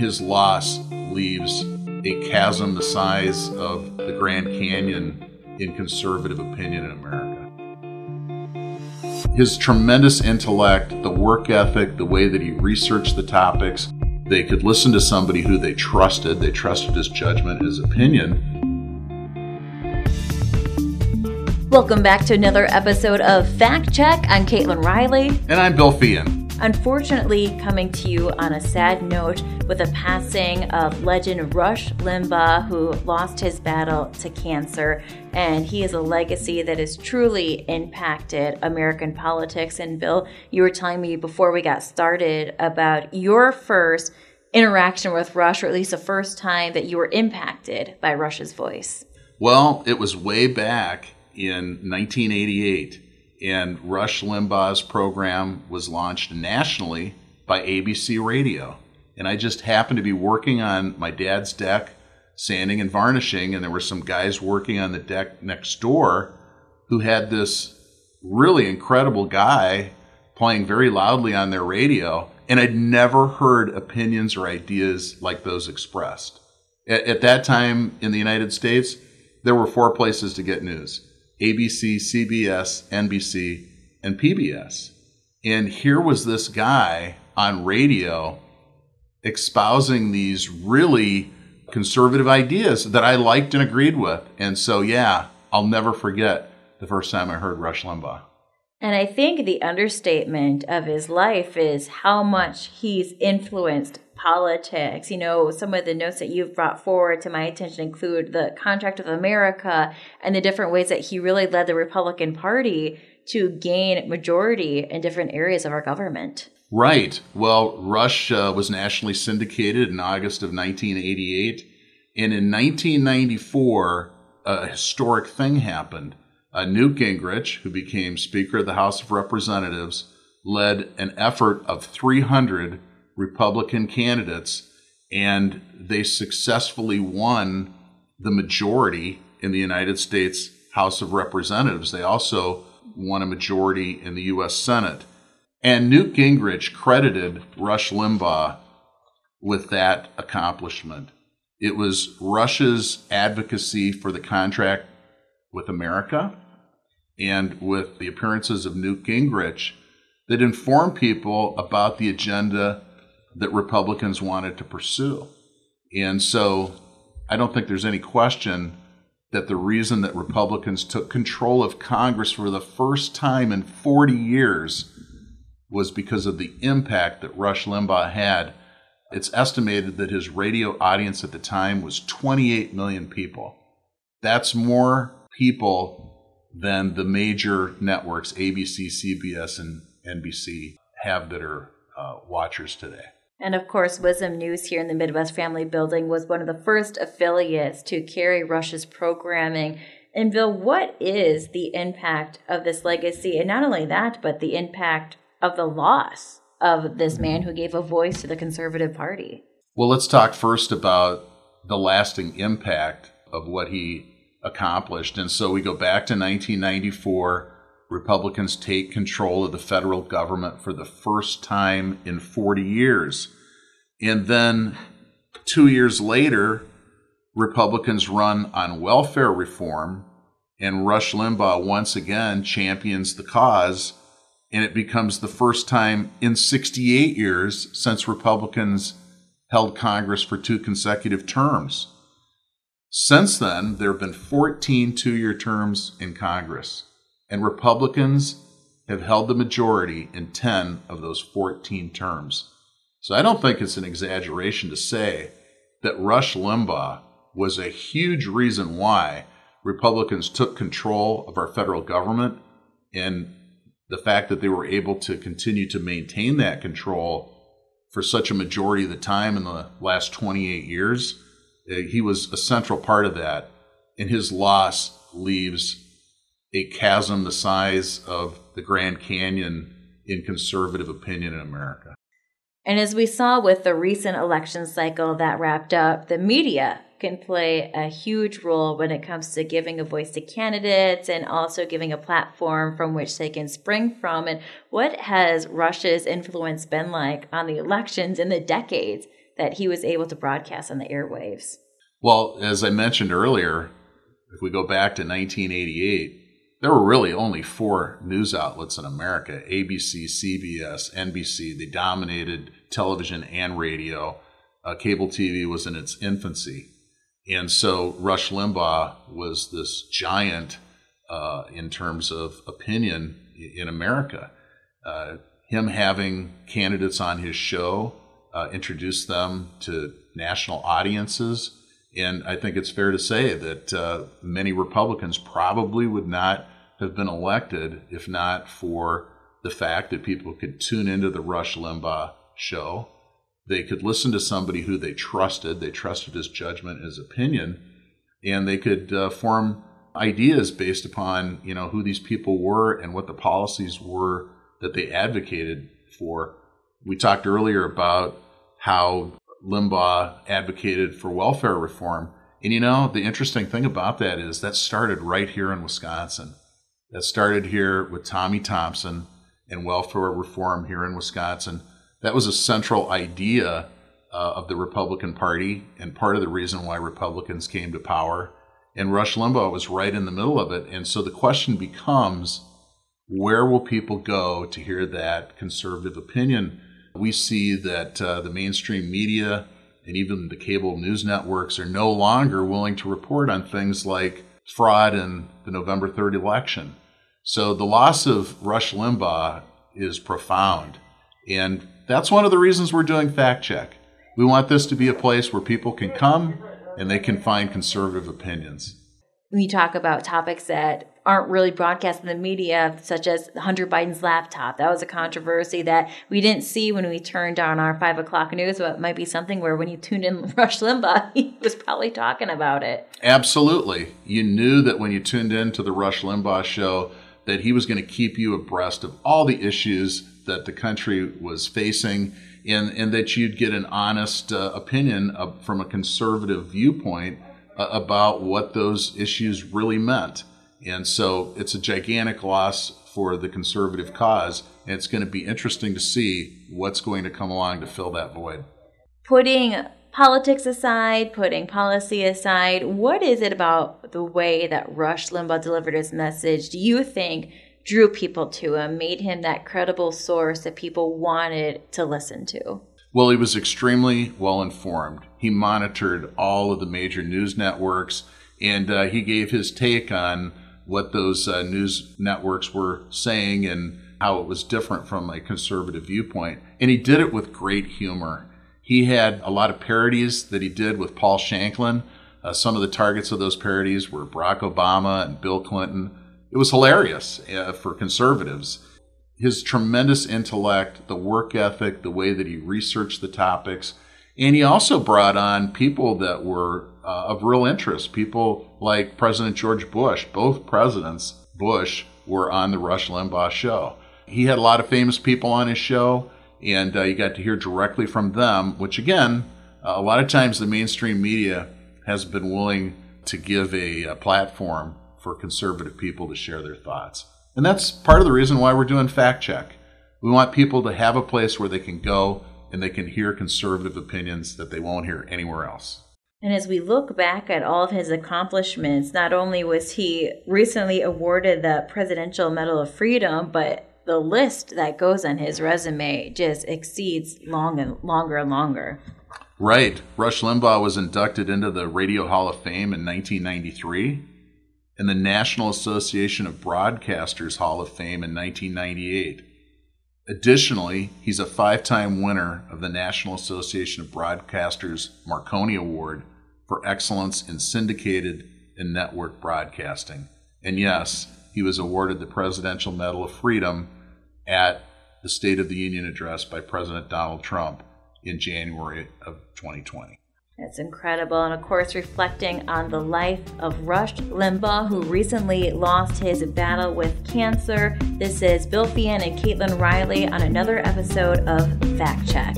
His loss leaves a chasm the size of the Grand Canyon in conservative opinion in America. His tremendous intellect, the work ethic, the way that he researched the topics, they could listen to somebody who they trusted. They trusted his judgment, his opinion. Welcome back to another episode of Fact Check. I'm Caitlin Riley. And I'm Bill Feehan. Unfortunately, coming to you on a sad note with the passing of legend Rush Limbaugh, who lost his battle to cancer. And he is a legacy that has truly impacted American politics. And Bill, you were telling me before we got started about your first interaction with Rush, or at least the first time that you were impacted by Rush's voice. Well, it was way back in 1988 and Rush Limbaugh's program was launched nationally by ABC Radio. And I just happened to be working on my dad's deck, sanding and varnishing, and there were some guys working on the deck next door who had this really incredible guy playing very loudly on their radio. And I'd never heard opinions or ideas like those expressed. At, at that time in the United States, there were four places to get news ABC, CBS, NBC, and PBS. And here was this guy on radio espousing these really conservative ideas that I liked and agreed with. And so, yeah, I'll never forget the first time I heard Rush Limbaugh. And I think the understatement of his life is how much he's influenced politics. You know, some of the notes that you've brought forward to my attention include the Contract of America and the different ways that he really led the Republican Party to gain majority in different areas of our government. Right. Well, Rush uh, was nationally syndicated in August of 1988. And in 1994, a historic thing happened. Uh, Newt Gingrich, who became Speaker of the House of Representatives, led an effort of 300 Republican candidates, and they successfully won the majority in the United States House of Representatives. They also won a majority in the U.S. Senate. And Newt Gingrich credited Rush Limbaugh with that accomplishment. It was Rush's advocacy for the contract with America and with the appearances of Newt Gingrich that informed people about the agenda that Republicans wanted to pursue. And so I don't think there's any question that the reason that Republicans took control of Congress for the first time in 40 years was because of the impact that Rush Limbaugh had. It's estimated that his radio audience at the time was 28 million people. That's more people than the major networks, ABC, CBS, and NBC, have that are uh, watchers today. And of course, Wisdom News here in the Midwest Family Building was one of the first affiliates to carry Rush's programming. And Bill, what is the impact of this legacy? And not only that, but the impact of the loss of this man who gave a voice to the Conservative Party. Well, let's talk first about the lasting impact of what he accomplished. And so we go back to 1994. Republicans take control of the federal government for the first time in 40 years. And then two years later, Republicans run on welfare reform, and Rush Limbaugh once again champions the cause. And it becomes the first time in 68 years since Republicans held Congress for two consecutive terms. Since then, there have been 14 two year terms in Congress and Republicans have held the majority in 10 of those 14 terms. So I don't think it's an exaggeration to say that Rush Limbaugh was a huge reason why Republicans took control of our federal government and the fact that they were able to continue to maintain that control for such a majority of the time in the last 28 years. Uh, he was a central part of that, and his loss leaves a chasm the size of the Grand Canyon in conservative opinion in America. And as we saw with the recent election cycle that wrapped up, the media can play a huge role when it comes to giving a voice to candidates and also giving a platform from which they can spring from. And what has Rush's influence been like on the elections in the decades that he was able to broadcast on the airwaves? Well, as I mentioned earlier, if we go back to 1988, there were really only four news outlets in America ABC, CBS, NBC. They dominated television and radio. Uh, cable TV was in its infancy. And so Rush Limbaugh was this giant uh, in terms of opinion in America. Uh, him having candidates on his show uh, introduced them to national audiences. And I think it's fair to say that uh, many Republicans probably would not have been elected if not for the fact that people could tune into the Rush Limbaugh show. They could listen to somebody who they trusted, they trusted his judgment, his opinion, and they could uh, form ideas based upon you know who these people were and what the policies were that they advocated for. We talked earlier about how Limbaugh advocated for welfare reform. And you know, the interesting thing about that is that started right here in Wisconsin. That started here with Tommy Thompson and welfare reform here in Wisconsin. That was a central idea uh, of the Republican Party and part of the reason why Republicans came to power. And Rush Limbaugh was right in the middle of it. And so the question becomes where will people go to hear that conservative opinion? We see that uh, the mainstream media and even the cable news networks are no longer willing to report on things like fraud in the November 3rd election. So the loss of Rush Limbaugh is profound. And that's one of the reasons we're doing Fact Check. We want this to be a place where people can come and they can find conservative opinions. We talk about topics that aren't really broadcast in the media, such as Hunter Biden's laptop. That was a controversy that we didn't see when we turned on our five o'clock news, but it might be something where when you tuned in Rush Limbaugh, he was probably talking about it. Absolutely. You knew that when you tuned in to the Rush Limbaugh show that he was going to keep you abreast of all the issues that the country was facing and, and that you'd get an honest uh, opinion of, from a conservative viewpoint uh, about what those issues really meant. And so it's a gigantic loss for the conservative cause, and it's going to be interesting to see what's going to come along to fill that void. Putting politics aside, putting policy aside, what is it about the way that Rush Limbaugh delivered his message do you think drew people to him, made him that credible source that people wanted to listen to? Well, he was extremely well informed. He monitored all of the major news networks and uh, he gave his take on what those uh, news networks were saying and how it was different from a conservative viewpoint. And he did it with great humor. He had a lot of parodies that he did with Paul Shanklin. Uh, some of the targets of those parodies were Barack Obama and Bill Clinton. It was hilarious uh, for conservatives. His tremendous intellect, the work ethic, the way that he researched the topics, and he also brought on people that were uh, of real interest. People like President George Bush. Both presidents, Bush, were on the Rush Limbaugh show. He had a lot of famous people on his show and uh, you got to hear directly from them, which again, uh, a lot of times the mainstream media has been willing to give a, a, platform for conservative people to share their thoughts. And that's part of the reason why we're doing Fact Check. We want people to have a place where they can go and they can hear conservative opinions that they won't hear anywhere else. And as we look back at all of his accomplishments, not only was he recently awarded the Presidential Medal of Freedom, but the list that goes on his resume just exceeds long and longer and longer. Right. Rush Limbaugh was inducted into the Radio Hall of Fame in 1993 and the National Association of Broadcasters Hall of Fame in 1998. Additionally, he's a five time winner of the National Association of Broadcasters Marconi Award for excellence in syndicated and network broadcasting. And yes, he was awarded the Presidential Medal of Freedom at the State of the Union address by President Donald Trump in January of 2020. That's incredible. And of course, reflecting on the life of Rush Limbaugh, who recently lost his battle with cancer. This is Bill Feehan and Caitlin Riley on another episode of Fact Check.